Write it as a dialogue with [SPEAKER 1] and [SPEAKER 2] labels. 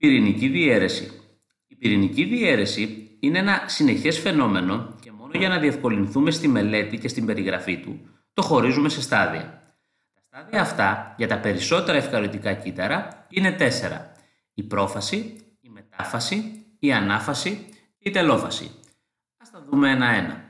[SPEAKER 1] Πυρηνική διαίρεση. Η πυρηνική διαίρεση είναι ένα συνεχές φαινόμενο και μόνο για να διευκολυνθούμε στη μελέτη και στην περιγραφή του, το χωρίζουμε σε στάδια. Τα στάδια αυτά, για τα περισσότερα ευκαριωτικά κύτταρα, είναι τέσσερα. Η πρόφαση, η μετάφαση, η ανάφαση και η τελόφαση. Ας τα δούμε ένα-ένα.